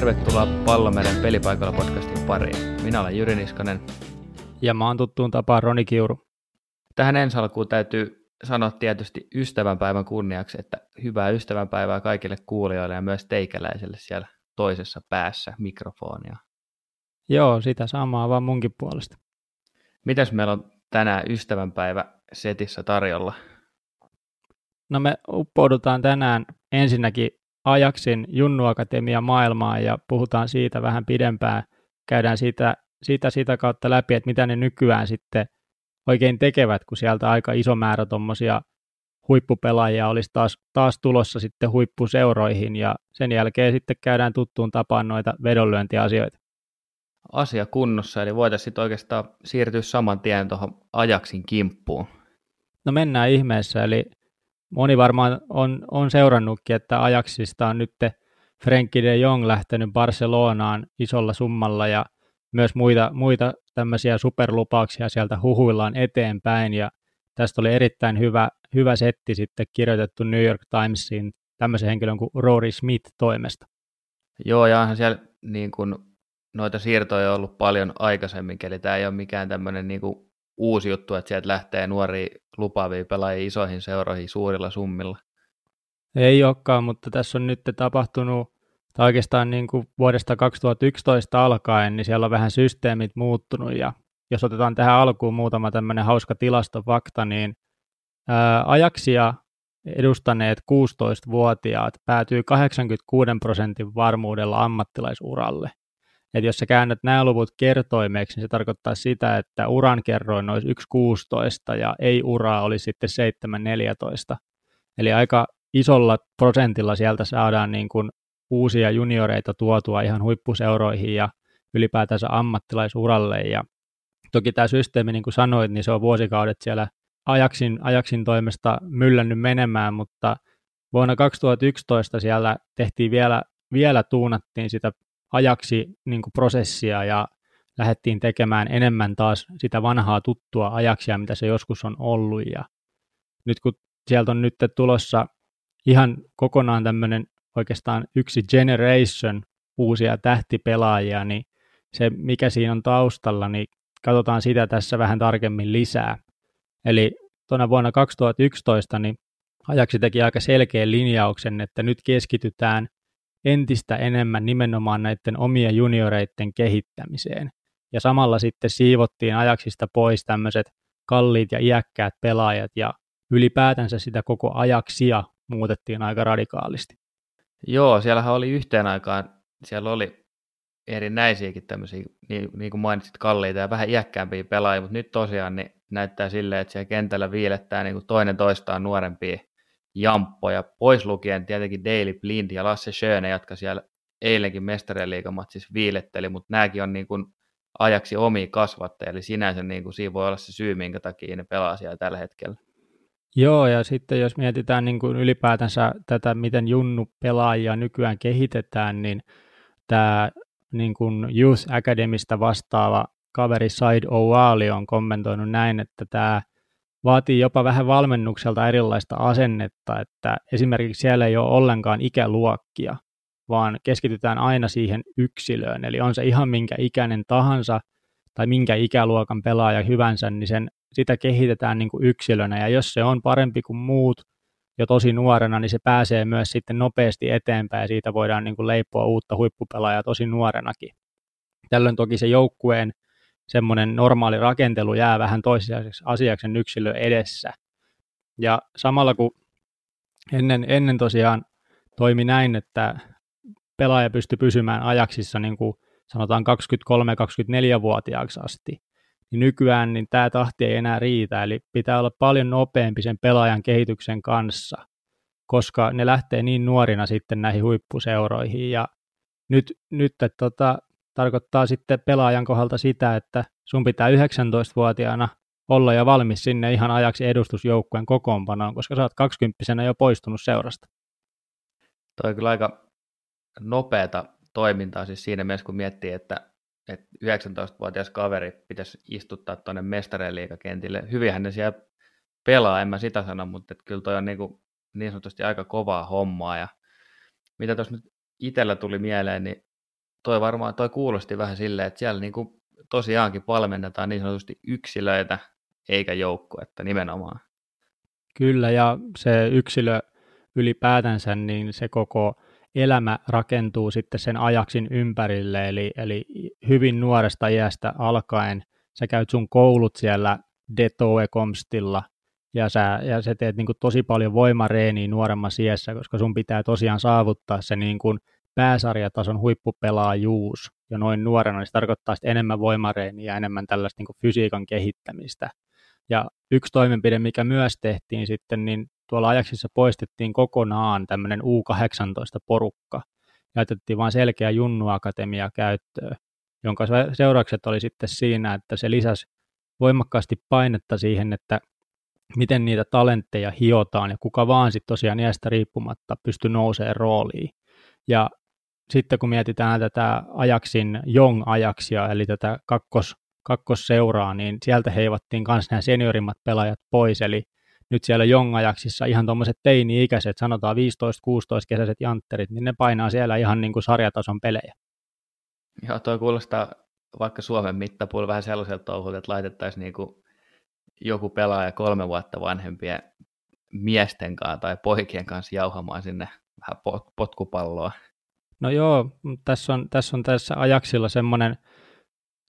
Tervetuloa Pallomeren pelipaikalla podcastin pariin. Minä olen Jyri Niskanen. Ja mä oon tuttuun tapaan Roni Kiuru. Tähän ensi alkuun täytyy sanoa tietysti ystävänpäivän kunniaksi, että hyvää ystävänpäivää kaikille kuulijoille ja myös teikäläisille siellä toisessa päässä mikrofonia. Joo, sitä samaa vaan munkin puolesta. Mitäs meillä on tänään ystävänpäivä setissä tarjolla? No me uppoudutaan tänään ensinnäkin Ajaksin Junnu Akatemia maailmaan ja puhutaan siitä vähän pidempään. Käydään siitä, siitä sitä kautta läpi, että mitä ne nykyään sitten oikein tekevät, kun sieltä aika iso määrä tuommoisia huippupelaajia olisi taas, taas tulossa sitten huippuseuroihin ja sen jälkeen sitten käydään tuttuun tapaan noita vedonlyöntiasioita. Asia kunnossa, eli voitaisiin oikeastaan siirtyä saman tien tuohon Ajaksin kimppuun. No mennään ihmeessä, eli moni varmaan on, on seurannutkin, että Ajaxista on nyt Frenkie de Jong lähtenyt Barcelonaan isolla summalla ja myös muita, muita tämmöisiä superlupauksia sieltä huhuillaan eteenpäin ja tästä oli erittäin hyvä, hyvä setti sitten kirjoitettu New York Timesiin tämmöisen henkilön kuin Rory Smith toimesta. Joo, ja onhan siellä niin kuin, noita siirtoja on ollut paljon aikaisemmin, eli tämä ei ole mikään tämmöinen niin kuin, uusi juttu, että sieltä lähtee nuoria lupaavia pelaajia isoihin seuroihin suurilla summilla. Ei olekaan, mutta tässä on nyt tapahtunut, tai oikeastaan niin kuin vuodesta 2011 alkaen, niin siellä on vähän systeemit muuttunut, ja jos otetaan tähän alkuun muutama tämmöinen hauska tilastofakta, niin ajaksia edustaneet 16-vuotiaat päätyy 86 prosentin varmuudella ammattilaisuralle. Et jos sä käännät nämä luvut kertoimeksi, niin se tarkoittaa sitä, että uran kerroin olisi 1,16 ja ei-uraa olisi sitten 7,14. Eli aika isolla prosentilla sieltä saadaan niin kuin uusia junioreita tuotua ihan huippuseuroihin ja ylipäätänsä ammattilaisuralle. Ja toki tämä systeemi, niin kuin sanoit, niin se on vuosikaudet siellä ajaksin, ajaksin toimesta myllännyt menemään, mutta vuonna 2011 siellä tehtiin vielä, vielä tuunattiin sitä ajaksi niin kuin prosessia ja lähdettiin tekemään enemmän taas sitä vanhaa tuttua ajaksia, mitä se joskus on ollut. Ja nyt kun sieltä on nyt tulossa ihan kokonaan tämmöinen oikeastaan yksi generation uusia tähtipelaajia, niin se mikä siinä on taustalla, niin katsotaan sitä tässä vähän tarkemmin lisää. Eli tuona vuonna 2011 niin Ajaksi teki aika selkeän linjauksen, että nyt keskitytään entistä enemmän nimenomaan näiden omien junioreiden kehittämiseen. Ja samalla sitten siivottiin ajaksista pois tämmöiset kalliit ja iäkkäät pelaajat ja ylipäätänsä sitä koko ajaksia muutettiin aika radikaalisti. Joo, siellähän oli yhteen aikaan, siellä oli erinäisiäkin tämmöisiä, niin, niin kuin mainitsit, kalliita ja vähän iäkkäämpiä pelaajia, mutta nyt tosiaan niin näyttää silleen, että siellä kentällä viilettää niin kuin toinen toistaan nuorempia jamppoja, pois lukien tietenkin Daily Blind ja Lasse Schöne, jotka siellä eilenkin mestarien liigamatsissa viiletteli, mutta nämäkin on niin kuin ajaksi omia kasvattajia, eli sinänsä niin kuin siinä voi olla se syy, minkä takia ne pelaa siellä tällä hetkellä. Joo, ja sitten jos mietitään niin kuin ylipäätänsä tätä, miten junnu pelaajia nykyään kehitetään, niin tämä niin kuin Youth Academista vastaava kaveri Said Owali on kommentoinut näin, että tämä vaatii jopa vähän valmennukselta erilaista asennetta, että esimerkiksi siellä ei ole ollenkaan ikäluokkia, vaan keskitytään aina siihen yksilöön. Eli on se ihan minkä ikäinen tahansa tai minkä ikäluokan pelaaja hyvänsä, niin sen, sitä kehitetään niin kuin yksilönä. Ja jos se on parempi kuin muut jo tosi nuorena, niin se pääsee myös sitten nopeasti eteenpäin ja siitä voidaan niin kuin leipoa uutta huippupelaajaa tosi nuorenakin. Tällöin toki se joukkueen semmoinen normaali rakentelu jää vähän toisessa asiaksi yksilö edessä. Ja samalla kun ennen, ennen tosiaan toimi näin, että pelaaja pystyi pysymään ajaksissa niin kuin sanotaan 23-24-vuotiaaksi asti, niin nykyään niin tämä tahti ei enää riitä, eli pitää olla paljon nopeampi sen pelaajan kehityksen kanssa, koska ne lähtee niin nuorina sitten näihin huippuseuroihin, ja nyt, nyt että tota, tarkoittaa sitten pelaajan kohdalta sitä, että sun pitää 19-vuotiaana olla jo valmis sinne ihan ajaksi edustusjoukkueen kokoonpanoon, koska sä oot 20 jo poistunut seurasta. Toi on kyllä aika nopeata toimintaa siis siinä mielessä, kun miettii, että, että 19-vuotias kaveri pitäisi istuttaa tuonne mestareen liikakentille. Hyvinhän ne siellä pelaa, en mä sitä sano, mutta että kyllä toi on niin, kuin niin sanotusti aika kovaa hommaa. Ja mitä tuossa nyt itsellä tuli mieleen, niin toi varmaan, toi kuulosti vähän silleen, että siellä niin kuin tosiaankin valmennetaan niin sanotusti yksilöitä eikä joukkuetta nimenomaan. Kyllä, ja se yksilö ylipäätänsä, niin se koko elämä rakentuu sitten sen ajaksin ympärille, eli, eli hyvin nuoresta iästä alkaen sä käyt sun koulut siellä Detoe-komstilla, ja sä, ja sä teet niin tosi paljon voimareeniä nuoremmassa iässä, koska sun pitää tosiaan saavuttaa se niin kuin pääsarjatason huippupelaajuus jo noin nuorena, niin se tarkoittaa sitten enemmän voimareeniä ja enemmän tällaista niin fysiikan kehittämistä. Ja yksi toimenpide, mikä myös tehtiin sitten, niin tuolla ajaksissa poistettiin kokonaan tämmöinen U18-porukka. Jätettiin vain selkeä junnuakatemia käyttöön, jonka seuraukset oli sitten siinä, että se lisäsi voimakkaasti painetta siihen, että miten niitä talentteja hiotaan ja kuka vaan sitten tosiaan iästä riippumatta pystyy nousemaan rooliin. Ja sitten kun mietitään tätä ajaksin Jong-ajaksia, eli tätä kakkos, kakkosseuraa, niin sieltä heivattiin myös nämä seniorimmat pelaajat pois, eli nyt siellä Jong-ajaksissa ihan tuommoiset teini-ikäiset, sanotaan 15-16-kesäiset jantterit, niin ne painaa siellä ihan niin kuin sarjatason pelejä. Joo, tuo kuulostaa vaikka Suomen mittapuolella vähän sellaiselta touhulta, että laitettaisiin niin kuin joku pelaaja kolme vuotta vanhempien miesten kanssa tai poikien kanssa jauhamaan sinne vähän potkupalloa. No joo, tässä on tässä, on tässä ajaksilla semmoinen,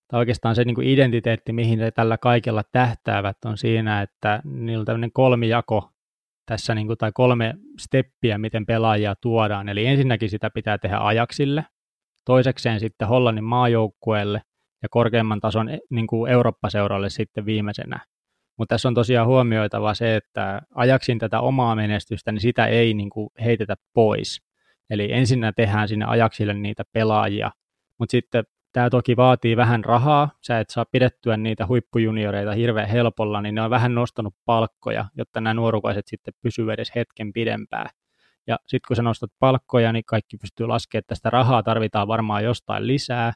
tai oikeastaan se niin kuin identiteetti, mihin ne tällä kaikella tähtäävät, on siinä, että niillä on tämmöinen kolmijako tässä, niin kuin, tai kolme steppiä, miten pelaajia tuodaan. Eli ensinnäkin sitä pitää tehdä ajaksille, toisekseen sitten Hollannin maajoukkueelle ja korkeamman tason niin kuin Eurooppa-seuralle sitten viimeisenä. Mutta tässä on tosiaan huomioitava se, että ajaksin tätä omaa menestystä, niin sitä ei niin kuin heitetä pois. Eli ensinnä tehdään sinne ajaksille niitä pelaajia, mutta sitten tämä toki vaatii vähän rahaa, sä et saa pidettyä niitä huippujunioreita hirveän helpolla, niin ne on vähän nostanut palkkoja, jotta nämä nuorukaiset sitten pysyvät edes hetken pidempään. Ja sitten kun sä nostat palkkoja, niin kaikki pystyy laskemaan, että tästä rahaa tarvitaan varmaan jostain lisää,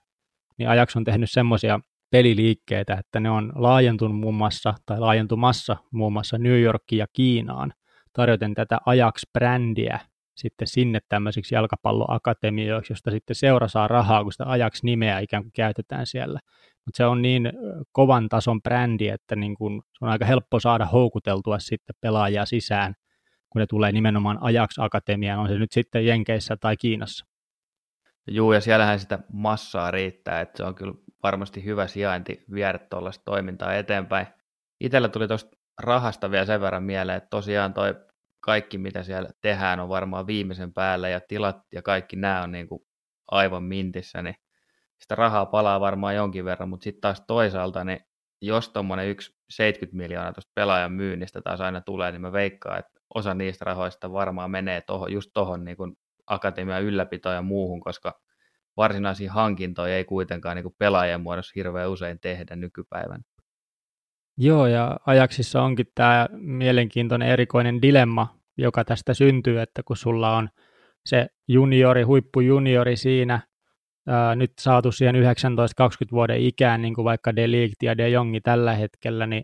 niin Ajax on tehnyt semmoisia peliliikkeitä, että ne on laajentunut muun muassa, tai laajentumassa muun muassa New Yorkiin ja Kiinaan, tarjoten tätä Ajax-brändiä sitten sinne tämmöisiksi jalkapalloakatemioiksi, josta sitten seura saa rahaa, kun sitä Ajax-nimeä ikään kuin käytetään siellä. Mutta se on niin kovan tason brändi, että niin kun, se on aika helppo saada houkuteltua sitten pelaajia sisään, kun ne tulee nimenomaan Ajax-akatemiaan, on se nyt sitten Jenkeissä tai Kiinassa. Juu, ja siellähän sitä massaa riittää, että se on kyllä varmasti hyvä sijainti viedä tuollaista toimintaa eteenpäin. Itellä tuli tuosta rahasta vielä sen verran mieleen, että tosiaan toi kaikki, mitä siellä tehdään, on varmaan viimeisen päällä, ja tilat ja kaikki nämä on niin kuin aivan mintissä, niin sitä rahaa palaa varmaan jonkin verran, mutta sitten taas toisaalta, niin jos tuommoinen yksi 70 miljoonaa tuosta pelaajan myynnistä taas aina tulee, niin mä veikkaan, että osa niistä rahoista varmaan menee toho, just tuohon niin akatemian ylläpitoon ja muuhun, koska varsinaisia hankintoja ei kuitenkaan niin pelaajien muodossa hirveän usein tehdä nykypäivänä. Joo, ja ajaksissa onkin tämä mielenkiintoinen erikoinen dilemma, joka tästä syntyy, että kun sulla on se juniori, huippujuniori siinä, ää, nyt saatu siihen 19-20 vuoden ikään, niin kuin vaikka De Ligt ja De Jongi tällä hetkellä, niin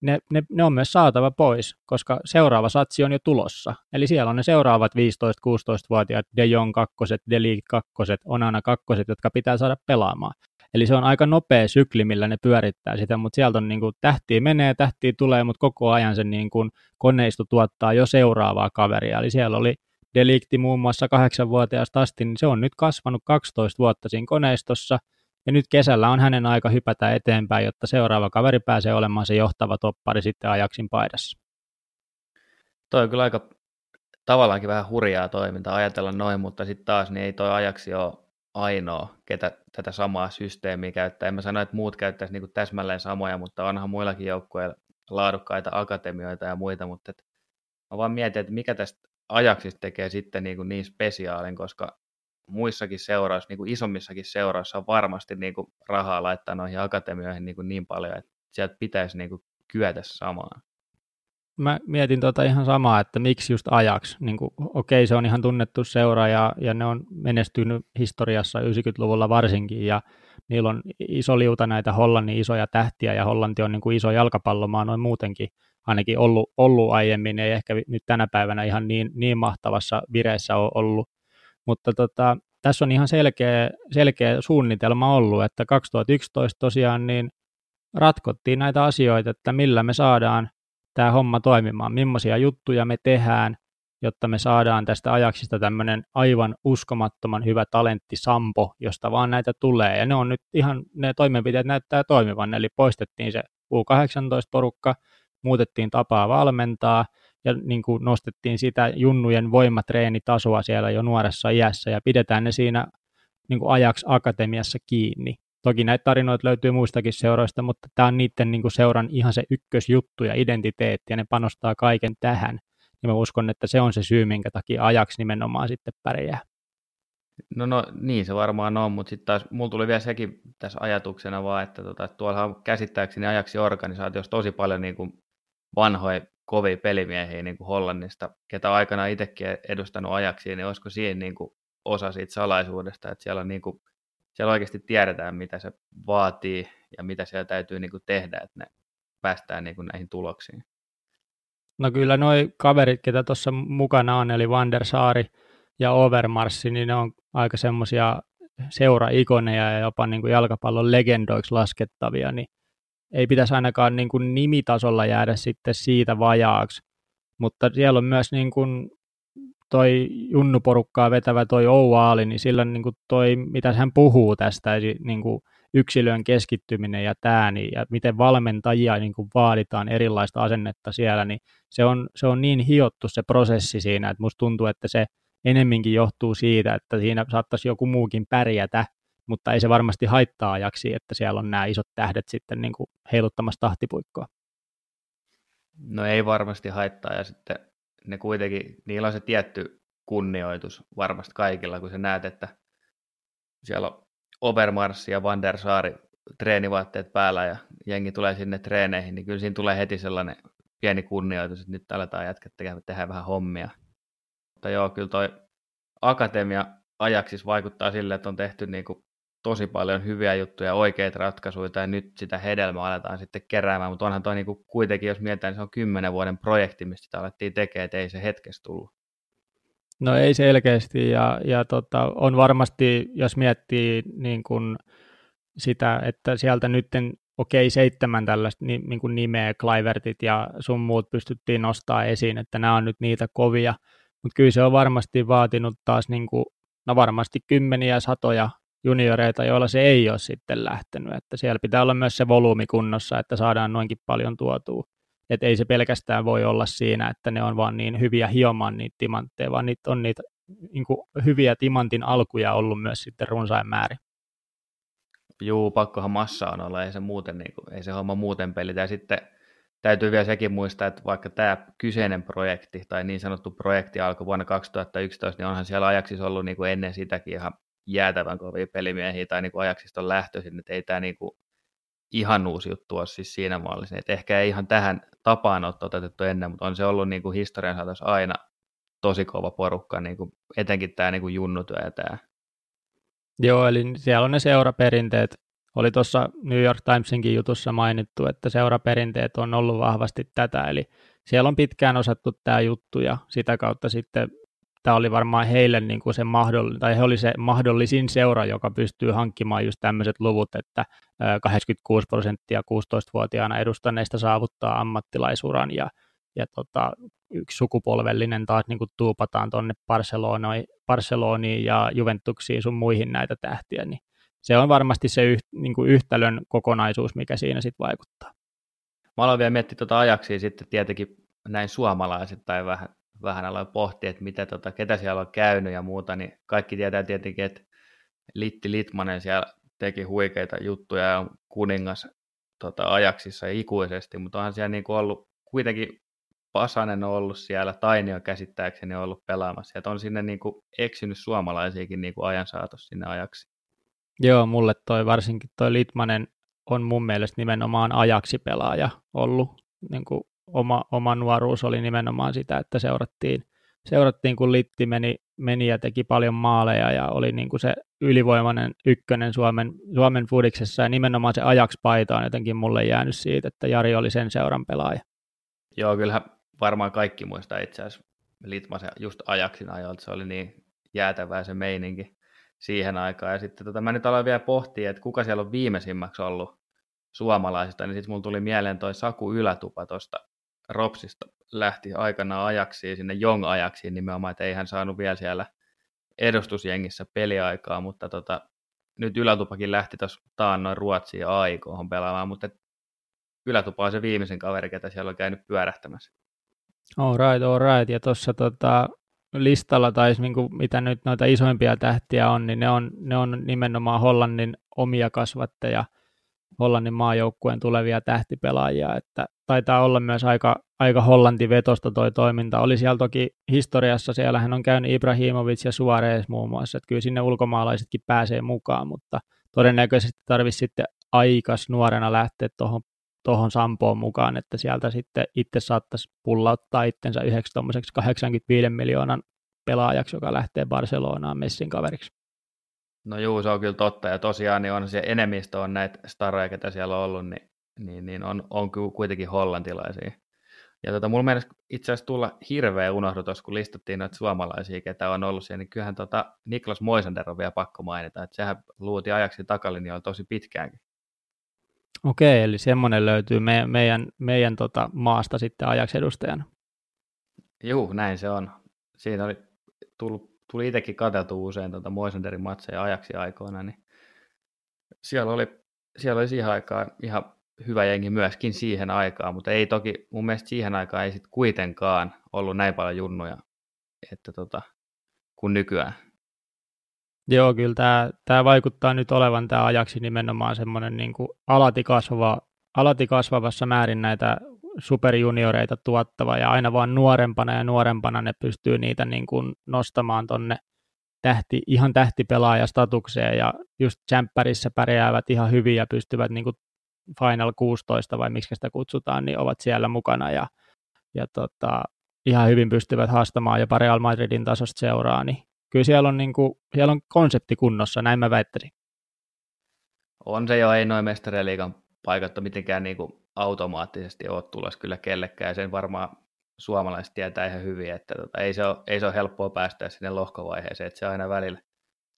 ne, ne, ne on myös saatava pois, koska seuraava satsi on jo tulossa. Eli siellä on ne seuraavat 15-16-vuotiaat De Jong kakkoset, De Ligt kakkoset, Onana kakkoset, jotka pitää saada pelaamaan. Eli se on aika nopea sykli, millä ne pyörittää sitä, mutta sieltä on niin kuin, tähtiä menee, tähtiä tulee, mutta koko ajan se niin kuin, koneisto tuottaa jo seuraavaa kaveria. Eli siellä oli Delikti muun muassa kahdeksanvuotiaasta asti, niin se on nyt kasvanut 12 vuotta siinä koneistossa, ja nyt kesällä on hänen aika hypätä eteenpäin, jotta seuraava kaveri pääsee olemaan se johtava toppari sitten ajaksin paidassa. Toi on kyllä aika tavallaankin vähän hurjaa toimintaa ajatella noin, mutta sitten taas niin ei toi ajaksi ole ainoa, ketä tätä samaa systeemiä käyttää. En mä sano, että muut käyttäisi niin täsmälleen samoja, mutta onhan muillakin joukkueilla laadukkaita akatemioita ja muita, mutta et mä vaan mietin, että mikä tästä ajaksista tekee sitten niin, kuin niin spesiaalin, koska muissakin seuroissa, niin kuin isommissakin seuroissa on varmasti niin kuin rahaa laittaa noihin akatemioihin niin, kuin niin paljon, että sieltä pitäisi niin kuin kyetä samaan mä mietin tota ihan samaa, että miksi just ajaksi. Niin okei, se on ihan tunnettu seura ja, ja ne on menestynyt historiassa 90-luvulla varsinkin ja niillä on iso liuta näitä Hollannin isoja tähtiä ja Hollanti on niin kuin iso jalkapallomaa noin muutenkin ainakin ollut, ollut aiemmin, ei ehkä nyt tänä päivänä ihan niin, niin mahtavassa vireessä ole ollut. Mutta tota, tässä on ihan selkeä, selkeä suunnitelma ollut, että 2011 tosiaan niin ratkottiin näitä asioita, että millä me saadaan tämä homma toimimaan, millaisia juttuja me tehdään, jotta me saadaan tästä ajaksista tämmöinen aivan uskomattoman hyvä talentti Sampo, josta vaan näitä tulee. Ja ne on nyt ihan, ne toimenpiteet näyttää toimivan, eli poistettiin se U18-porukka, muutettiin tapaa valmentaa, ja niin kuin nostettiin sitä junnujen voimatreenitasoa siellä jo nuoressa iässä, ja pidetään ne siinä niin kuin ajaksi akatemiassa kiinni. Toki näitä tarinoita löytyy muistakin seuroista, mutta tämä on niiden niin kuin seuran ihan se ykkösjuttu ja identiteetti, ja ne panostaa kaiken tähän. Ja mä uskon, että se on se syy, minkä takia ajaksi nimenomaan sitten pärjää. No, no niin se varmaan on, mutta sitten taas mulla tuli vielä sekin tässä ajatuksena vaan, että tota, tuolla on käsittääkseni ajaksi organisaatiossa tosi paljon niin kuin vanhoja kovia pelimiehiä niin kuin Hollannista, ketä aikana itsekin edustanut ajaksi, niin olisiko siihen niin kuin osa siitä salaisuudesta, että siellä, on niin kuin, siellä oikeasti tiedetään, mitä se vaatii ja mitä siellä täytyy niin kuin tehdä, että ne päästään niin kuin näihin tuloksiin. No kyllä noi kaverit, ketä tuossa mukana on, eli Vander Saari ja Overmarssi, niin ne on aika semmoisia seura-ikoneja ja jopa niin kuin jalkapallon legendoiksi laskettavia, niin ei pitäisi ainakaan niin kuin nimitasolla jäädä sitten siitä vajaaksi. Mutta siellä on myös niin kuin toi junnuporukkaa vetävä toi Ouaali, niin sillä niin kuin toi, mitä hän puhuu tästä, niin kuin yksilön keskittyminen ja tämä, niin, ja miten valmentajia niin kuin vaaditaan erilaista asennetta siellä, niin se on, se on niin hiottu se prosessi siinä, että musta tuntuu, että se enemminkin johtuu siitä, että siinä saattaisi joku muukin pärjätä, mutta ei se varmasti haittaa ajaksi, että siellä on nämä isot tähdet sitten niin kuin heiluttamassa tahtipuikkoa. No ei varmasti haittaa ja sitten ne kuitenkin, niillä on se tietty kunnioitus varmasti kaikilla, kun sä näet, että siellä on Overmars ja Van der Saari treenivaatteet päällä ja jengi tulee sinne treeneihin, niin kyllä siinä tulee heti sellainen pieni kunnioitus, että nyt aletaan jatkaa tehdä, vähän hommia. Mutta joo, kyllä toi akatemia ajaksis vaikuttaa sille, että on tehty niin kuin tosi paljon hyviä juttuja, oikeita ratkaisuja, ja nyt sitä hedelmää aletaan sitten keräämään, mutta onhan toi niin kuin kuitenkin, jos mietitään, niin se on kymmenen vuoden projekti, mistä sitä alettiin tekemään, että ei se hetkessä tullut. No ei selkeästi, ja, ja tota, on varmasti, jos miettii niin kuin sitä, että sieltä nyt okei, seitsemän tällaista niin, kuin nimeä, Clivertit ja sun muut pystyttiin nostaa esiin, että nämä on nyt niitä kovia, mutta kyllä se on varmasti vaatinut taas niin kuin, no varmasti kymmeniä, satoja junioreita, joilla se ei ole sitten lähtenyt, että siellä pitää olla myös se volyymi kunnossa, että saadaan noinkin paljon tuotua. Että ei se pelkästään voi olla siinä, että ne on vaan niin hyviä hiomaan niitä timantteja, vaan niitä on niitä niin kuin hyviä timantin alkuja ollut myös sitten runsain määrin. Juu, pakkohan massa on olla, ei se, muuten, niin kuin, ei se homma muuten pelitä. Ja sitten täytyy vielä sekin muistaa, että vaikka tämä kyseinen projekti tai niin sanottu projekti alkoi vuonna 2011, niin onhan siellä ajaksi ollut niin kuin ennen sitäkin ihan jäätävän kovia pelimiehiä tai niin kuin lähtöisin, että ei tämä niin kuin ihan uusi juttu ole siis siinä mallissa. Että ehkä ei ihan tähän tapaan ole toteutettu ennen, mutta on se ollut niin kuin historian saatossa aina tosi kova porukka, niin kuin, etenkin tämä niin kuin junnutyö ja tämä. Joo, eli siellä on ne seuraperinteet. Oli tuossa New York Timesinkin jutussa mainittu, että seuraperinteet on ollut vahvasti tätä, eli siellä on pitkään osattu tämä juttu ja sitä kautta sitten tämä oli varmaan heille niin kuin se mahdollinen, tai he oli se mahdollisin seura, joka pystyy hankkimaan just tämmöiset luvut, että 86 prosenttia 16-vuotiaana edustaneista saavuttaa ammattilaisuran ja, ja tota, yksi sukupolvellinen taas niin kuin tuupataan tuonne Barceloniin ja Juventuksiin sun muihin näitä tähtiä, niin se on varmasti se yht, niin kuin yhtälön kokonaisuus, mikä siinä sitten vaikuttaa. Mä aloin vielä miettiä tuota ajaksi sitten tietenkin näin suomalaiset tai vähän vähän aloin pohtia, että mitä, tota, ketä siellä on käynyt ja muuta, niin kaikki tietää tietenkin, että Litti Litmanen siellä teki huikeita juttuja ja on kuningas tota, ajaksissa ikuisesti, mutta onhan siellä niin kuin ollut kuitenkin Pasanen on ollut siellä, käsittääkseni on ollut pelaamassa, että on sinne niin kuin eksynyt suomalaisiakin niin kuin ajan saatossa sinne ajaksi. Joo, mulle toi varsinkin toi Litmanen on mun mielestä nimenomaan ajaksi pelaaja ollut niin kuin oma, oma nuoruus oli nimenomaan sitä, että seurattiin, seurattiin kun Litti meni, meni ja teki paljon maaleja ja oli niin kuin se ylivoimainen ykkönen Suomen, Suomen fudiksessa ja nimenomaan se ajakspaita on jotenkin mulle jäänyt siitä, että Jari oli sen seuran pelaaja. Joo, kyllähän varmaan kaikki muistaa itse asiassa Litmasen just ajaksin ajoilta, se oli niin jäätävää se meininki. siihen aikaan. Ja sitten tota, mä nyt aloin vielä pohtia, että kuka siellä on viimeisimmäksi ollut suomalaisista, niin sitten mulla tuli mieleen toi Saku Ylätupa tuosta Ropsista lähti aikanaan ajaksi sinne Jong ajaksi nimenomaan, että ei hän saanut vielä siellä edustusjengissä peliaikaa, mutta tota, nyt Ylätupakin lähti tuossa taannoin Ruotsiin aikoon pelaamaan, mutta Ylätupa on se viimeisen kaveri, ketä siellä on käynyt pyörähtämässä. All right, all right. Ja tuossa tota, listalla, tai niin kuin, mitä nyt noita isoimpia tähtiä on, niin ne on, ne on nimenomaan Hollannin omia kasvatteja, Hollannin maajoukkueen tulevia tähtipelaajia, että taitaa olla myös aika, aika Hollanti-vetosta toi toiminta. Oli siellä toki historiassa, siellähän on käynyt Ibrahimovic ja Suarez muun muassa, että kyllä sinne ulkomaalaisetkin pääsee mukaan, mutta todennäköisesti tarvitsisi sitten aikas nuorena lähteä tuohon tuohon Sampoon mukaan, että sieltä sitten itse saattaisi pullauttaa itsensä yhdeksi 85 miljoonan pelaajaksi, joka lähtee Barcelonaan messin kaveriksi. No juu, se on kyllä totta, ja tosiaan niin on se enemmistö on näitä staroja, ketä siellä on ollut, niin, niin, niin on, on kuitenkin hollantilaisia. Ja tota, mulla mielestä itse asiassa tulla hirveä unohdutus, kun listattiin noita suomalaisia, ketä on ollut siellä, niin kyllähän tota Niklas Moisander on vielä pakko mainita, että sehän luuti ajaksi takalinjoilla tosi pitkäänkin. Okei, eli semmoinen löytyy me, meidän, meidän tota maasta sitten ajaksi edustajana. Juu, näin se on. Siinä oli tullut, tuli itsekin katseltu usein tuota Moisenderin matseja ajaksi aikoina, niin siellä oli, siellä oli siihen aikaan ihan hyvä jengi myöskin siihen aikaan, mutta ei toki, mun mielestä siihen aikaan ei sitten kuitenkaan ollut näin paljon junnuja, että tota, kuin nykyään. Joo, kyllä tämä, tämä vaikuttaa nyt olevan tämä ajaksi nimenomaan semmoinen niin kuin alati, kasvava, alati kasvavassa määrin näitä superjunioreita tuottava ja aina vaan nuorempana ja nuorempana ne pystyy niitä niin kuin nostamaan tonne tähti, ihan tähtipelaajastatukseen ja just Champerissa pärjäävät ihan hyvin ja pystyvät niin kuin Final 16 vai miksi sitä kutsutaan, niin ovat siellä mukana ja, ja tota, ihan hyvin pystyvät haastamaan jopa Real Madridin tasosta seuraa, niin kyllä siellä on, niin kuin, siellä on konsepti kunnossa, näin mä väittäisin. On se jo, ei noin mestariliikan paikat mitenkään niin kuin automaattisesti ole tulossa kyllä kellekään, sen varmaan suomalaiset tietää ihan hyvin, että tota, ei, se ole, ei se ole helppoa päästä sinne lohkovaiheeseen, että se aina välillä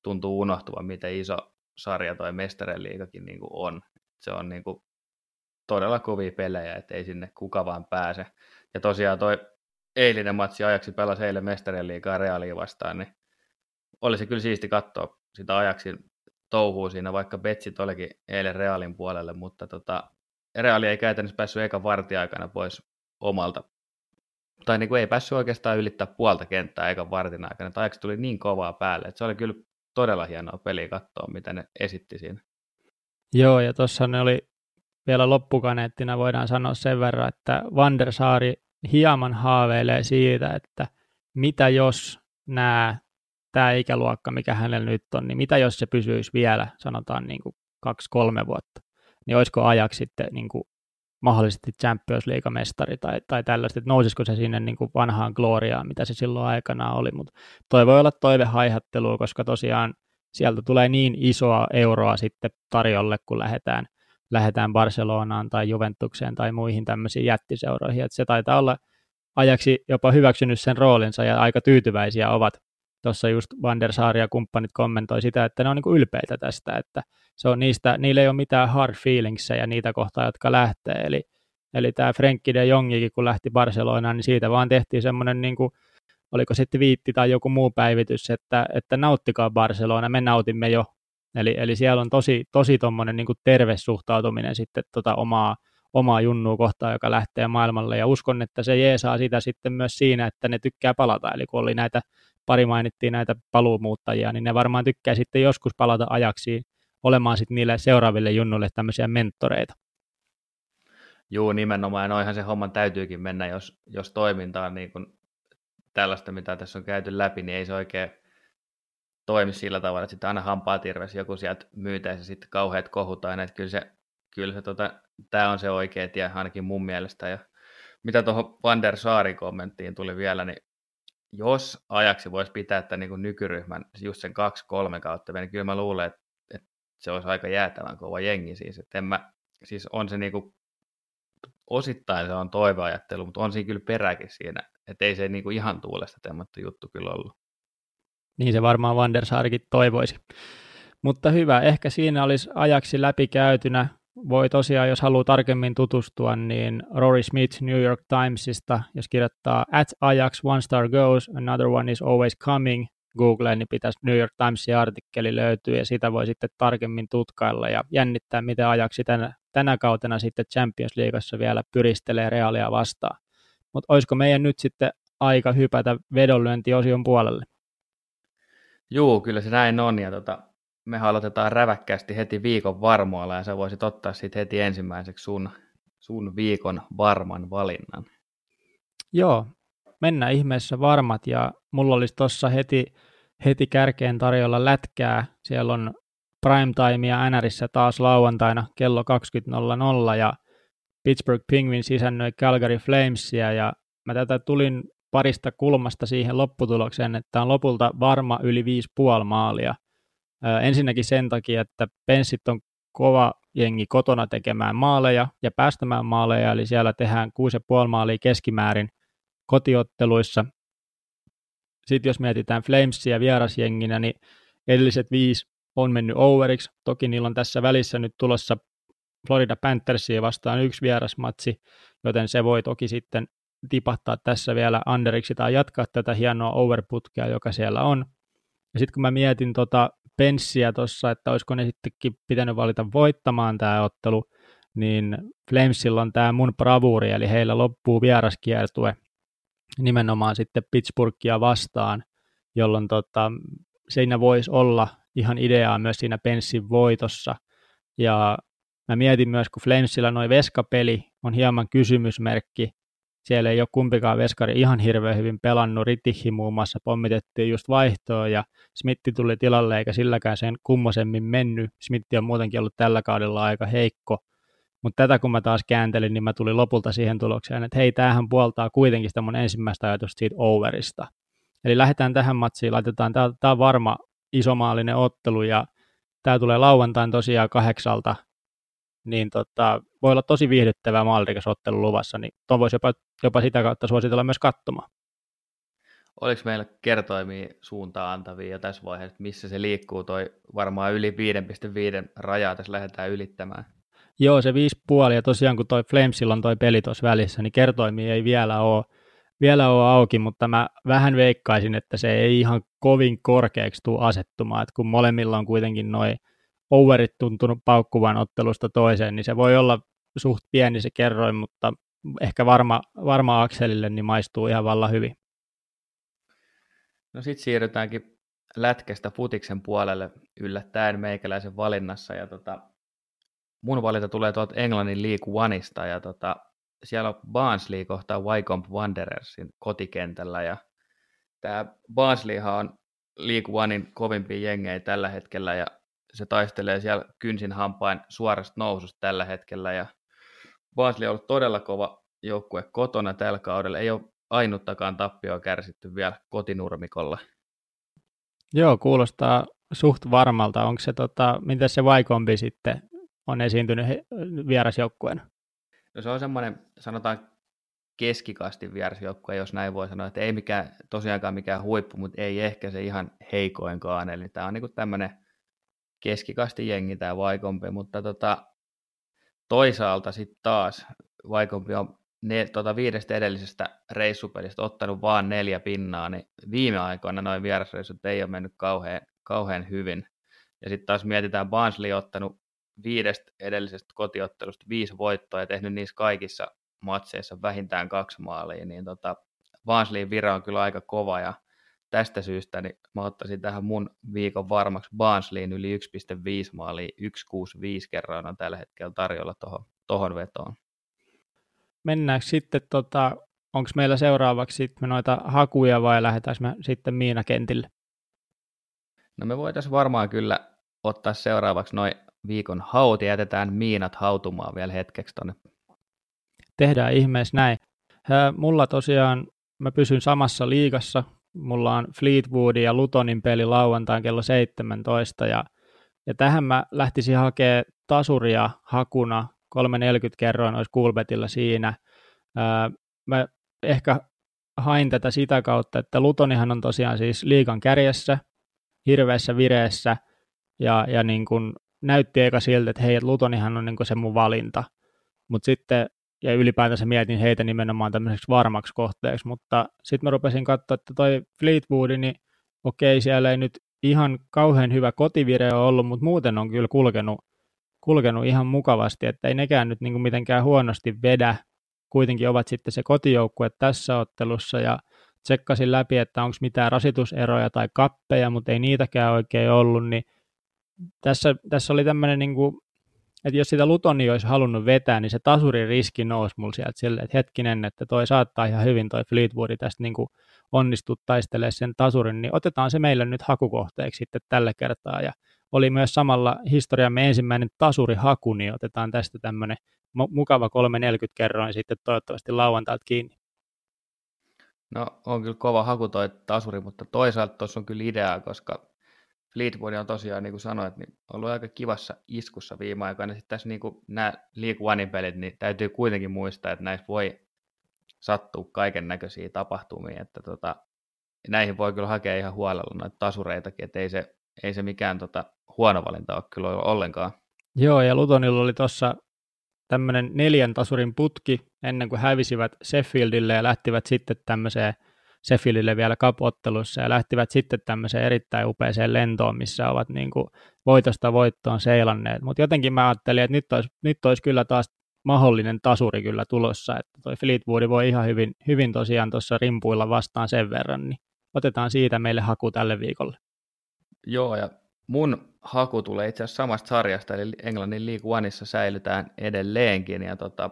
tuntuu unohtuvan, miten iso sarja toi mestariliikakin niin on. Se on niin kuin todella kovia pelejä, että ei sinne kuka vaan pääse. Ja tosiaan toi eilinen matsi ajaksi pelasi eilen mestarien liikaa Reaalia vastaan, niin oli se kyllä siisti katsoa sitä ajaksi touhuu siinä, vaikka Betsit olikin eilen Realin puolelle, mutta tota, Reali ei käytännössä päässyt eka vartiaikana pois omalta, tai niin kuin ei päässyt oikeastaan ylittää puolta kenttää eka vartin aikana, ajaksi tuli niin kovaa päälle, että se oli kyllä todella hienoa peliä katsoa, mitä ne esitti siinä. Joo, ja tuossa ne oli vielä loppukaneettina voidaan sanoa sen verran, että Vandersaari hieman haaveilee siitä, että mitä jos nämä tämä ikäluokka, mikä hänellä nyt on, niin mitä jos se pysyisi vielä, sanotaan niin kuin kaksi-kolme vuotta, niin olisiko ajaksi sitten niin kuin mahdollisesti Champions League-mestari tai, tai tällaista, että nousisiko se sinne niin kuin vanhaan gloriaan, mitä se silloin aikana oli, mutta toi voi olla toivehaihattelua, koska tosiaan sieltä tulee niin isoa euroa sitten tarjolle, kun lähdetään, lähdetään Barcelonaan tai Juventukseen tai muihin tämmöisiin jättiseuroihin, että se taitaa olla ajaksi jopa hyväksynyt sen roolinsa ja aika tyytyväisiä ovat. Tuossa just Van der Saar ja kumppanit kommentoi sitä, että ne on niin ylpeitä tästä, että se on niistä, niillä ei ole mitään hard feelingsejä niitä kohtaa, jotka lähtee, eli, eli tämä Frenkie de Jongikin, kun lähti Barcelonaan, niin siitä vaan tehtiin semmoinen niin kuin, oliko sitten viitti tai joku muu päivitys, että, että nauttikaa Barcelona, me nautimme jo. Eli, eli siellä on tosi, tosi tommonen niin terve suhtautuminen sitten tota omaa, omaa junnua kohtaan, joka lähtee maailmalle, ja uskon, että se jeesaa sitä sitten myös siinä, että ne tykkää palata, eli kun oli näitä pari mainittiin näitä paluumuuttajia, niin ne varmaan tykkää sitten joskus palata ajaksi olemaan sitten niille seuraaville junnuille tämmöisiä mentoreita. Joo, nimenomaan. Noihan se homman täytyykin mennä, jos, jos toiminta on niin kuin tällaista, mitä tässä on käyty läpi, niin ei se oikein toimi sillä tavalla, että sitten aina hampaa joku sieltä myytäisi sitten kauheat kohut aina, että kyllä se, kyllä se tota, tämä on se oikea tie ainakin mun mielestä. Ja mitä tuohon Van der Saarin kommenttiin tuli vielä, niin jos ajaksi voisi pitää tämän niin nykyryhmän just sen kaksi-kolme kautta, niin kyllä mä luulen, että, että se olisi aika jäätävän kova jengi siis. Että en mä, siis on se niin kuin, osittain se on toiveajattelu, mutta on siinä kyllä peräkin siinä, että ei se niin kuin ihan tuulesta temmattu juttu kyllä ollut. Niin se varmaan Vandersaarikin toivoisi. Mutta hyvä, ehkä siinä olisi ajaksi läpikäytynä. Voi tosiaan, jos haluaa tarkemmin tutustua, niin Rory Smith New York Timesista, jos kirjoittaa at Ajax one star goes, another one is always coming, Googleen, niin pitäisi New York Timesin artikkeli löytyä ja sitä voi sitten tarkemmin tutkailla ja jännittää, miten ajaksi tänä, tänä kautena sitten Champions Leagueassa vielä pyristelee Realia vastaan. Mutta olisiko meidän nyt sitten aika hypätä vedonlyöntiosion puolelle? Joo, kyllä se näin on ja tota, me aloitetaan räväkkästi heti viikon varmoilla ja sä voisit ottaa sitten heti ensimmäiseksi sun, sun viikon varman valinnan. Joo, mennään ihmeessä varmat ja mulla olisi tuossa heti, heti kärkeen tarjolla lätkää. Siellä on primetimea NRissä taas lauantaina kello 20.00 ja Pittsburgh Penguins isännöi Calgary Flamesia ja mä tätä tulin parista kulmasta siihen lopputulokseen, että on lopulta varma yli 5,5 maalia. ensinnäkin sen takia, että Penssit on kova jengi kotona tekemään maaleja ja päästämään maaleja, eli siellä tehdään 6,5 maalia keskimäärin kotiotteluissa. Sitten jos mietitään Flamesia vierasjenginä, niin edelliset viisi on mennyt overiksi. Toki niillä on tässä välissä nyt tulossa Florida Panthersia vastaan yksi vierasmatsi, joten se voi toki sitten tipahtaa tässä vielä underiksi tai jatkaa tätä hienoa overputkea, joka siellä on. Ja sitten kun mä mietin tota Penssiä tuossa, että olisiko ne sittenkin pitänyt valita voittamaan tämä ottelu, niin Flamesilla on tämä mun bravuri, eli heillä loppuu vieraskiertue nimenomaan sitten Pittsburghia vastaan, jolloin tota, siinä voisi olla ihan ideaa myös siinä Penssin voitossa. Ja mä mietin myös, kun Flamesilla noin veskapeli on hieman kysymysmerkki, siellä ei ole kumpikaan veskari ihan hirveän hyvin pelannut, Ritihi muun muassa pommitettiin just vaihtoa ja Smitti tuli tilalle eikä silläkään sen kummosemmin mennyt. Smitti on muutenkin ollut tällä kaudella aika heikko, mutta tätä kun mä taas kääntelin, niin mä tulin lopulta siihen tulokseen, että hei, tämähän puoltaa kuitenkin sitä mun ensimmäistä ajatusta siitä overista. Eli lähdetään tähän matsiin, laitetaan, tämä on varma isomaalinen ottelu ja tämä tulee lauantain tosiaan kahdeksalta, niin tota, voi olla tosi viihdyttävä maalirikas ottelu luvassa, niin tuon voisi jopa, jopa sitä kautta suositella myös katsomaan. Oliko meillä kertoimia suuntaan antavia jo tässä vaiheessa, missä se liikkuu, toi varmaan yli 5,5 rajaa tässä lähdetään ylittämään? Joo, se 5,5 ja tosiaan kun toi Flamesilla on toi peli tuossa välissä, niin kertoimia ei vielä ole, vielä ole auki, mutta mä vähän veikkaisin, että se ei ihan kovin korkeaksi tule asettumaan, että kun molemmilla on kuitenkin noin overit tuntunut paukkuvan ottelusta toiseen, niin se voi olla suht pieni se kerroin, mutta ehkä varma, varma Akselille niin maistuu ihan valla hyvin. No sitten siirrytäänkin lätkästä futiksen puolelle yllättäen meikäläisen valinnassa. Ja tota, mun valinta tulee tuolta Englannin League Oneista ja tota, siellä on Barnsley kohtaa Wycombe Wanderersin kotikentällä ja tämä Barnsleyhan on League Onein kovimpia jengejä tällä hetkellä ja se taistelee siellä kynsin hampain suorasta noususta tällä hetkellä ja Barnsley on ollut todella kova joukkue kotona tällä kaudella, ei ole ainuttakaan tappioa kärsitty vielä kotinurmikolla. Joo, kuulostaa suht varmalta. Onko se, tota, miten se Vaikombi sitten on esiintynyt vierasjoukkueena? No se on semmoinen, sanotaan keskikasti vierasjoukkue, jos näin voi sanoa, että ei mikään, tosiaankaan mikään huippu, mutta ei ehkä se ihan heikoinkaan, eli tämä on niin tämmöinen keskikasti jengi tämä Vaikompi, mutta tota, toisaalta sitten taas Vaikompi on ne, tota viidestä edellisestä reissupelistä ottanut vain neljä pinnaa, niin viime aikoina noin vierasreissut ei ole mennyt kauhean, kauhean hyvin. Ja sitten taas mietitään, Barnsley ottanut viidestä edellisestä kotiottelusta viisi voittoa ja tehnyt niissä kaikissa matseissa vähintään kaksi maalia, niin tota, Barnsleyin vira on kyllä aika kova ja tästä syystä niin mä ottaisin tähän mun viikon varmaksi Barnsleyin yli 1,5 maalia, 1,65 kerran on tällä hetkellä tarjolla tuohon tohon vetoon. Mennäänkö sitten, tota, onko meillä seuraavaksi sitten noita hakuja vai lähdetäänkö me sitten Miina kentille? No me voitaisiin varmaan kyllä ottaa seuraavaksi noin viikon haut ja jätetään miinat hautumaan vielä hetkeksi tuonne. Tehdään ihmeessä näin. Mulla tosiaan, mä pysyn samassa liigassa. Mulla on Fleetwoodin ja Lutonin peli lauantain kello 17 ja, ja tähän mä lähtisin hakemaan tasuria hakuna 340 kerroin olisi Kulbetilla siinä. Mä ehkä hain tätä sitä kautta, että Lutonihan on tosiaan siis liikan kärjessä, hirveässä vireessä, ja, ja niin kuin näytti eka siltä, että hei, Lutonihan on niin se mun valinta. Mutta sitten, ja ylipäätänsä mietin heitä nimenomaan tämmöiseksi varmaksi kohteeksi, mutta sitten mä rupesin katsoa, että toi Fleetwood, niin okei, siellä ei nyt ihan kauhean hyvä kotivire ollut, mutta muuten on kyllä kulkenut, kulkenut ihan mukavasti, että ei nekään nyt niin kuin mitenkään huonosti vedä, kuitenkin ovat sitten se kotijoukkue tässä ottelussa ja tsekkasin läpi, että onko mitään rasituseroja tai kappeja, mutta ei niitäkään oikein ollut, niin tässä, tässä oli tämmöinen, niin kuin, että jos sitä Lutoni olisi halunnut vetää, niin se tasurin riski nousi mulla sieltä silleen, että hetkinen, että toi saattaa ihan hyvin toi Fleetwoodi tästä niin onnistu taistelemaan sen tasurin, niin otetaan se meille nyt hakukohteeksi sitten tällä kertaa, ja oli myös samalla historiamme ensimmäinen tasurihaku, niin otetaan tästä tämmöinen mukava 340 kerroin sitten toivottavasti lauantailta kiinni. No on kyllä kova haku toi tasuri, mutta toisaalta tuossa on kyllä ideaa, koska Fleetwood on tosiaan, niin kuin sanoit, niin ollut aika kivassa iskussa viime aikoina. Sitten tässä niin kuin nämä League Onein pelit, niin täytyy kuitenkin muistaa, että näissä voi sattua kaiken näköisiä tapahtumia, että tota, näihin voi kyllä hakea ihan huolella noita tasureitakin, että ei se, ei se mikään tota, huono valinta ole kyllä ollenkaan. Joo, ja Lutonilla oli tuossa tämmöinen neljän tasurin putki ennen kuin hävisivät Sheffieldille ja lähtivät sitten tämmöiseen Sheffieldille vielä kapottelussa ja lähtivät sitten tämmöiseen erittäin upeeseen lentoon, missä ovat niin kuin voitosta voittoon seilanneet. Mutta jotenkin mä ajattelin, että nyt olisi, nyt olisi kyllä taas mahdollinen tasuri kyllä tulossa, että toi Fleetwood voi ihan hyvin, hyvin tosiaan tuossa rimpuilla vastaan sen verran, niin otetaan siitä meille haku tälle viikolle. Joo, ja mun haku tulee itse asiassa samasta sarjasta, eli Englannin League Oneissa säilytään edelleenkin, ja tota,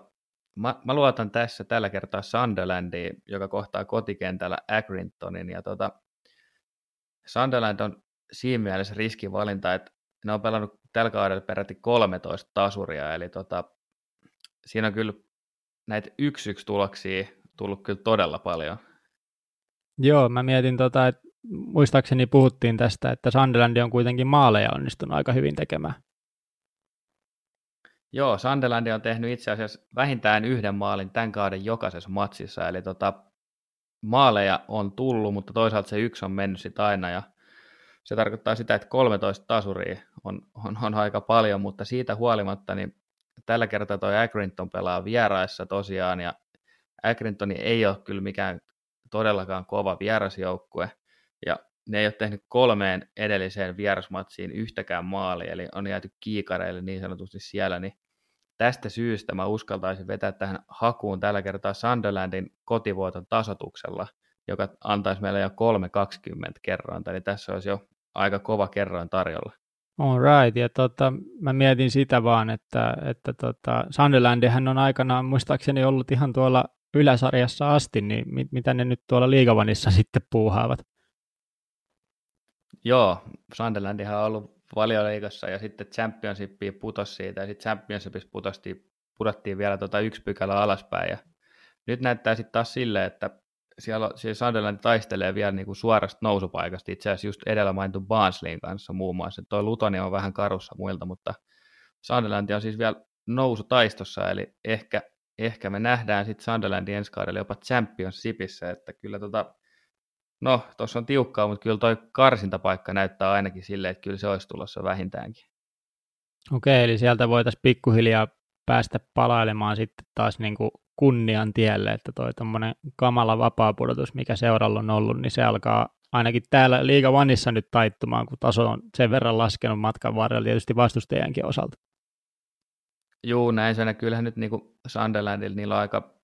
mä, mä luotan tässä tällä kertaa Sunderlandiin, joka kohtaa kotikentällä Accringtonin, ja tota, Sunderland on siinä mielessä riskivalinta, että ne on pelannut tällä kaudella peräti 13 tasuria, eli tota, siinä on kyllä näitä yksi yksi tuloksia tullut kyllä todella paljon. Joo, mä mietin, tota, että muistaakseni puhuttiin tästä, että Sunderland on kuitenkin maaleja onnistunut aika hyvin tekemään. Joo, Sunderland on tehnyt itse asiassa vähintään yhden maalin tämän kauden jokaisessa matsissa, eli tota, maaleja on tullut, mutta toisaalta se yksi on mennyt sitten aina, ja se tarkoittaa sitä, että 13 tasuria on, on, on aika paljon, mutta siitä huolimatta niin tällä kertaa toi Accrington pelaa vieraissa tosiaan, ja Accrington ei ole kyllä mikään todellakaan kova vierasjoukkue, ja ne ei ole tehnyt kolmeen edelliseen vierasmatsiin yhtäkään maalia, eli on jääty kiikareille niin sanotusti siellä, niin tästä syystä mä uskaltaisin vetää tähän hakuun tällä kertaa Sunderlandin kotivuoton tasotuksella, joka antaisi meille jo 3,20 kerroin, eli tässä olisi jo aika kova kerroin tarjolla. All right, ja tota, mä mietin sitä vaan, että, että tota, Sunderlandihän on aikanaan muistaakseni ollut ihan tuolla yläsarjassa asti, niin mit, mitä ne nyt tuolla liigavanissa sitten puuhaavat? Joo, Sunderlandihan on ollut valioliigassa ja sitten Championshipia putosi siitä ja sitten Championshipissa putostiin, pudottiin vielä tota yksi pykälä alaspäin ja nyt näyttää sitten taas silleen, että siellä, siellä Sunderland taistelee vielä niin kuin suorasta nousupaikasta, itse asiassa just edellä mainittu Barnsleyn kanssa muun muassa. Tuo Lutoni on vähän karussa muilta, mutta Sunderland on siis vielä nousutaistossa, eli ehkä, ehkä me nähdään sitten Sunderlandin ensi kaudella jopa Championshipissa, että kyllä tota, no tuossa on tiukkaa, mutta kyllä toi karsintapaikka näyttää ainakin silleen, että kyllä se olisi tulossa vähintäänkin. Okei, eli sieltä voitaisiin pikkuhiljaa päästä palailemaan sitten taas niin kuin kunnian tielle, että toi tommonen kamala vapaapudotus, mikä seuralla on ollut, niin se alkaa ainakin täällä Liiga Oneissa nyt taittumaan, kun taso on sen verran laskenut matkan varrella tietysti vastustajienkin osalta. Juu, näin se Kyllähän nyt niin kuin Sunderlandilla niillä on aika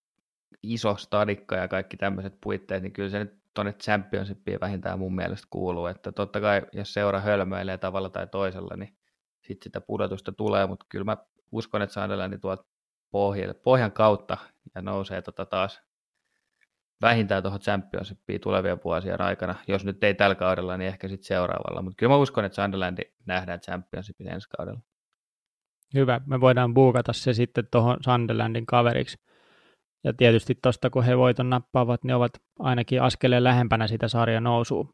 iso stadikka ja kaikki tämmöiset puitteet, niin kyllä se nyt tuonne Championshipiin vähintään mun mielestä kuuluu, että totta kai jos seura hölmöilee tavalla tai toisella, niin sitten sitä pudotusta tulee, mutta kyllä mä uskon, että Sunderland tuolta pohjalle, pohjan kautta ja nousee tota taas vähintään tuohon Championshipiin tulevien vuosien aikana. Jos nyt ei tällä kaudella, niin ehkä sitten seuraavalla. Mutta kyllä mä uskon, että Sunderland nähdään Championshipin ensi kaudella. Hyvä, me voidaan buukata se sitten tuohon Sunderlandin kaveriksi. Ja tietysti tuosta, kun he voiton nappaavat, niin ovat ainakin askeleen lähempänä sitä sarjan nousua.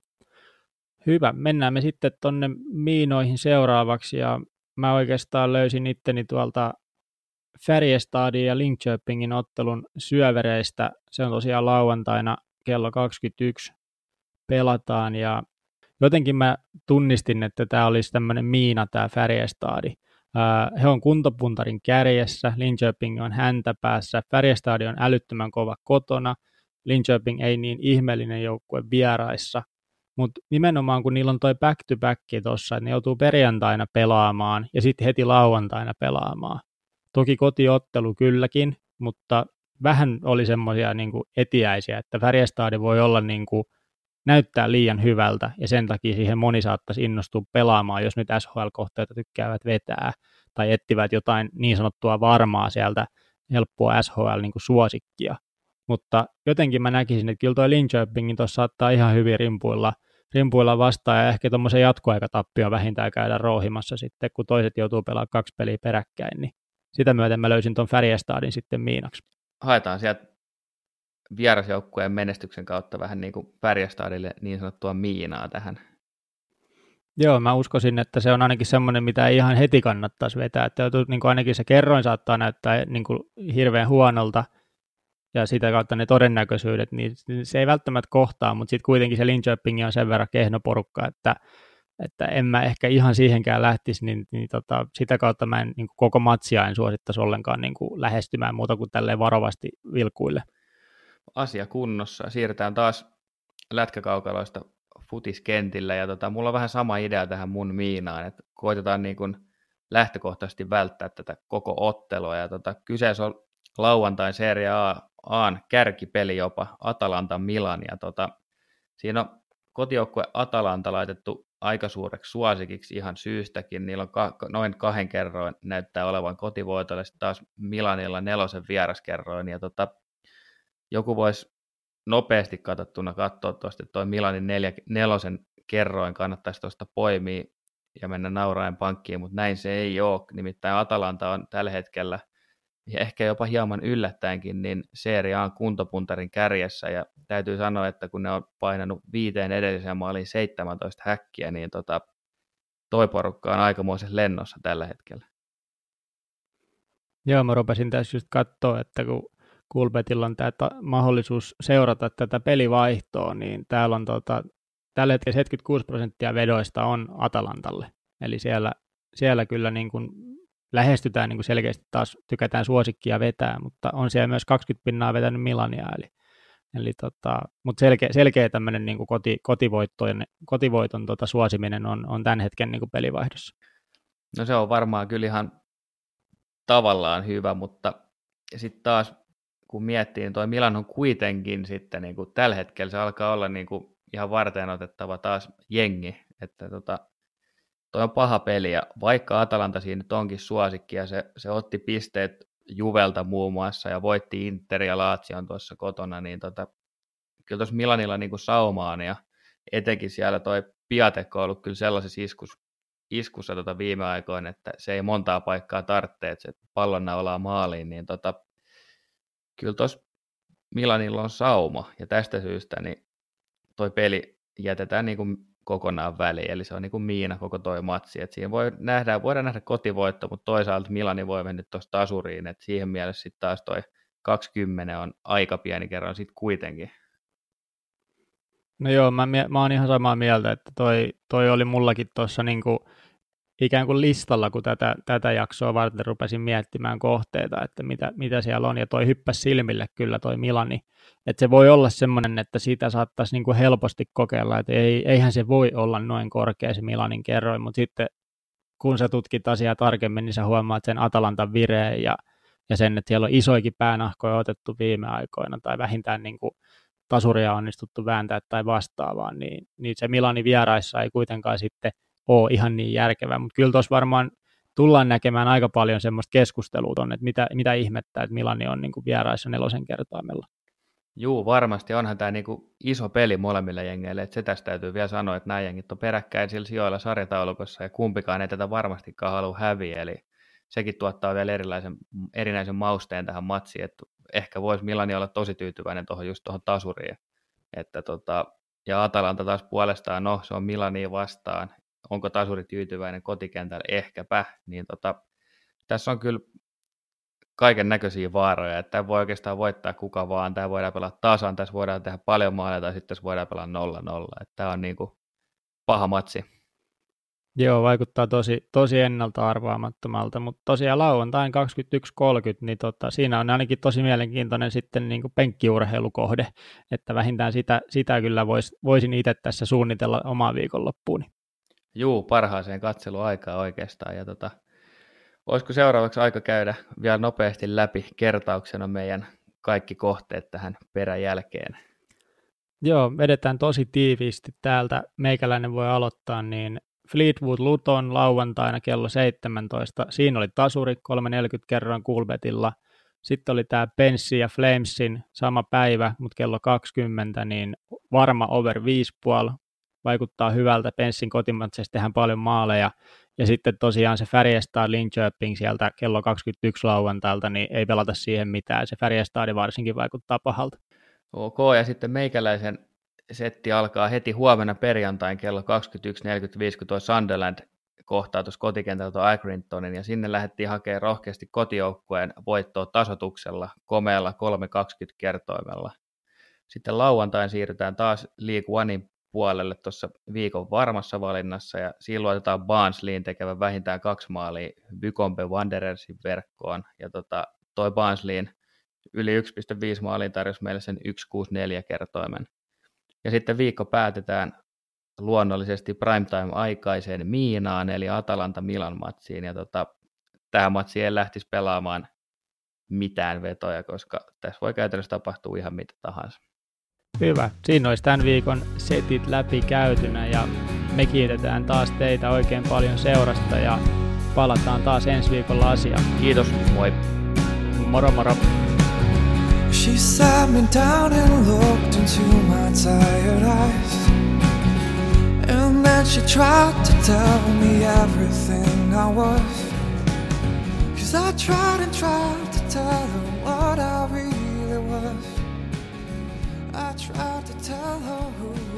Hyvä, mennään me sitten tuonne miinoihin seuraavaksi. Ja mä oikeastaan löysin itteni tuolta Färjestadin ja Linköpingin ottelun syövereistä. Se on tosiaan lauantaina kello 21 pelataan ja jotenkin mä tunnistin, että tämä olisi tämmöinen miina, tämä Färjestadi. He on kuntopuntarin kärjessä, Linköping on häntä päässä, Färjestadi on älyttömän kova kotona, Linköping ei niin ihmeellinen joukkue vieraissa, mutta nimenomaan kun niillä on toi back-to-back tuossa, että ne joutuu perjantaina pelaamaan ja sitten heti lauantaina pelaamaan. Toki kotiottelu kylläkin, mutta vähän oli semmoisia niin etiäisiä, että Färjestadi voi olla niin kuin, näyttää liian hyvältä ja sen takia siihen moni saattaisi innostua pelaamaan, jos nyt SHL-kohteita tykkäävät vetää tai etsivät jotain niin sanottua varmaa sieltä helppoa SHL-suosikkia. Niin mutta jotenkin mä näkisin, että kyllä toi Linköpingin tuossa saattaa ihan hyvin rimpuilla, rimpuilla vastaan ja ehkä tuommoisen jatkoaikatappio vähintään käydä rouhimassa sitten, kun toiset joutuu pelaamaan kaksi peliä peräkkäin, niin sitä myöten mä löysin tuon Färjestadin sitten miinaksi. Haetaan sieltä vierasjoukkueen menestyksen kautta vähän niin kuin Färjestadille niin sanottua miinaa tähän. Joo, mä uskoisin, että se on ainakin semmoinen, mitä ei ihan heti kannattaisi vetää. Että niin kuin ainakin se kerroin saattaa näyttää niin kuin hirveän huonolta, ja sitä kautta ne todennäköisyydet, niin se ei välttämättä kohtaa, mutta sitten kuitenkin se Linköping on sen verran kehno porukka, että, että en mä ehkä ihan siihenkään lähtisi, niin, niin tota, sitä kautta mä en niin koko matsia en suosittaisi ollenkaan niin kuin lähestymään muuta kuin tälleen varovasti vilkuille. Asia kunnossa. Siirrytään taas lätkäkaukaloista futiskentillä, ja tota, mulla on vähän sama idea tähän mun miinaan, että koitetaan niin kuin lähtökohtaisesti välttää tätä koko ottelua, ja tota, kyseessä on lauantain Serie A, Aan kärkipeli jopa, Atalanta Milan, ja tota, siinä on kotijoukkue Atalanta laitettu aika suureksi suosikiksi ihan syystäkin. Niillä on ka- noin kahden kerroin näyttää olevan kotivoitolle, sitten taas Milanilla nelosen vieraskerroin, ja tota, joku voisi nopeasti katsottuna katsoa tuosta, että tuo Milanin neljä, nelosen kerroin kannattaisi tuosta poimia ja mennä nauraen pankkiin, mutta näin se ei ole. Nimittäin Atalanta on tällä hetkellä ja ehkä jopa hieman yllättäenkin, niin Serie A kuntopuntarin kärjessä, ja täytyy sanoa, että kun ne on painanut viiteen edelliseen maaliin 17 häkkiä, niin tota, toi porukka on aikamoisessa lennossa tällä hetkellä. Joo, mä rupesin tässä just katsoa, että kun Kulbetilla on tämä mahdollisuus seurata tätä pelivaihtoa, niin täällä on tota, tällä hetkellä 76 prosenttia vedoista on Atalantalle. Eli siellä, siellä kyllä niin kuin lähestytään niin kuin selkeästi taas, tykätään suosikkia vetää, mutta on siellä myös 20 pinnaa vetänyt Milania, eli, eli tota, mutta selkeä, selkeä tämmöinen niin kuin koti, kotivoittojen, kotivoiton tota, suosiminen on, on tämän hetken niin kuin pelivaihdossa. No se on varmaan kyllä ihan tavallaan hyvä, mutta sitten taas kun miettii, niin toi Milan on kuitenkin sitten niin kuin tällä hetkellä se alkaa olla niin kuin ihan varten otettava taas jengi, että tota, toi on paha peli, ja vaikka Atalanta siinä nyt onkin suosikki, ja se, se otti pisteet Juvelta muun muassa, ja voitti Inter ja Laatsian tuossa kotona, niin tota, kyllä tuossa Milanilla niin kuin saumaan, ja etenkin siellä toi Piatekko on ollut kyllä sellaisessa iskus, iskussa tota viime aikoina, että se ei montaa paikkaa tarvitse, että se pallon naulaa maaliin, niin tota, kyllä tuossa Milanilla on sauma, ja tästä syystä niin toi peli jätetään niin kuin kokonaan väliin, eli se on niin kuin miina koko toi matsi, että siinä voi nähdä, voidaan nähdä kotivoitto, mutta toisaalta Milani voi mennä tuosta tasuriin, että siihen mielessä sitten taas toi 20 on aika pieni kerran sitten kuitenkin. No joo, mä, mä oon ihan samaa mieltä, että toi, toi oli mullakin tuossa niinku ikään kuin listalla, kun tätä, tätä jaksoa varten rupesin miettimään kohteita, että mitä, mitä siellä on, ja toi hyppäsi silmille kyllä toi Milani, että se voi olla semmoinen, että sitä saattaisi niin kuin helposti kokeilla, että ei, eihän se voi olla noin korkea se Milanin kerroin, mutta sitten kun sä tutkit asiaa tarkemmin, niin sä huomaat sen Atalantan vireen ja, ja sen, että siellä on isoikin päänahkoja otettu viime aikoina, tai vähintään niin kuin tasuria onnistuttu vääntää tai vastaavaa, niin, niin se Milani vieraissa ei kuitenkaan sitten ole ihan niin järkevää, mutta kyllä tuossa varmaan tullaan näkemään aika paljon semmoista keskustelua tuonne, että mitä, mitä ihmettä, että Milani on niin kuin vieraissa nelosen kertaimella. Juu, varmasti. Onhan tämä niinku iso peli molemmille jengeille. Et se tästä täytyy vielä sanoa, että nämä jengit on peräkkäin sillä sijoilla sarjataulukossa ja kumpikaan ei tätä varmastikaan halua häviä. Eli sekin tuottaa vielä erilaisen, erinäisen mausteen tähän matsiin. Että ehkä voisi Milani olla tosi tyytyväinen tuohon just tuohon tasuriin. Että tota, ja Atalanta taas puolestaan, no se on Milania vastaan. Onko tasuri tyytyväinen kotikentällä? Ehkäpä. Niin tota, tässä on kyllä kaiken näköisiä vaaroja, että tämä voi oikeastaan voittaa kuka vaan, tämä voidaan pelata tasan, tässä voidaan tehdä paljon maaleja tai sitten tässä voidaan pelata 0-0, että tämä on niin kuin paha matsi. Joo, vaikuttaa tosi, tosi ennalta arvaamattomalta, mutta tosiaan lauantain 21.30, niin tota, siinä on ainakin tosi mielenkiintoinen sitten niin kuin penkkiurheilukohde, että vähintään sitä, sitä kyllä vois, voisin itse tässä suunnitella omaa viikonloppuuni. Juu, parhaaseen katseluaikaan oikeastaan, ja tota, olisiko seuraavaksi aika käydä vielä nopeasti läpi kertauksena meidän kaikki kohteet tähän peräjälkeen? Joo, vedetään tosi tiiviisti täältä. Meikäläinen voi aloittaa, niin Fleetwood Luton lauantaina kello 17. Siinä oli tasuri 3.40 kerran Kulbetilla. Sitten oli tämä Penssi ja Flamesin sama päivä, mutta kello 20, niin varma over 5,5. Vaikuttaa hyvältä. Penssin kotimatseissa tehdään paljon maaleja. Ja sitten tosiaan se Färjestad Linköping sieltä kello 21 lauantailta, niin ei pelata siihen mitään. Se Färjestad varsinkin vaikuttaa pahalta. Ok, ja sitten meikäläisen setti alkaa heti huomenna perjantain kello 21.45, kun tuo Sunderland kohtaa tuossa kotikentältä tuon Accringtonin, ja sinne lähdettiin hakemaan rohkeasti kotijoukkueen voittoa tasotuksella, komealla 3.20 kertoimella. Sitten lauantain siirrytään taas League Onein puolelle tuossa viikon varmassa valinnassa, ja silloin otetaan Barnsleyin tekevä vähintään kaksi maalia Vykombe Wanderersin verkkoon, ja tota, toi Barnsleyin yli 1,5 maaliin tarjosi meille sen 164 kertoimen. Ja sitten viikko päätetään luonnollisesti primetime-aikaiseen Miinaan, eli Atalanta-Milan-matsiin, ja tota, tähän matsiin ei lähtisi pelaamaan mitään vetoja, koska tässä voi käytännössä tapahtua ihan mitä tahansa. Hyvä. Siinä olisi tämän viikon setit läpi käytynä ja me kiitetään taas teitä oikein paljon seurasta ja palataan taas ensi viikolla asiaan. Kiitos, moi. Moro moro. She sat me down and looked into my tired eyes. And then she tried to tell me everything I was. Cause I tried and tried to tell her what I really. I tried to tell her who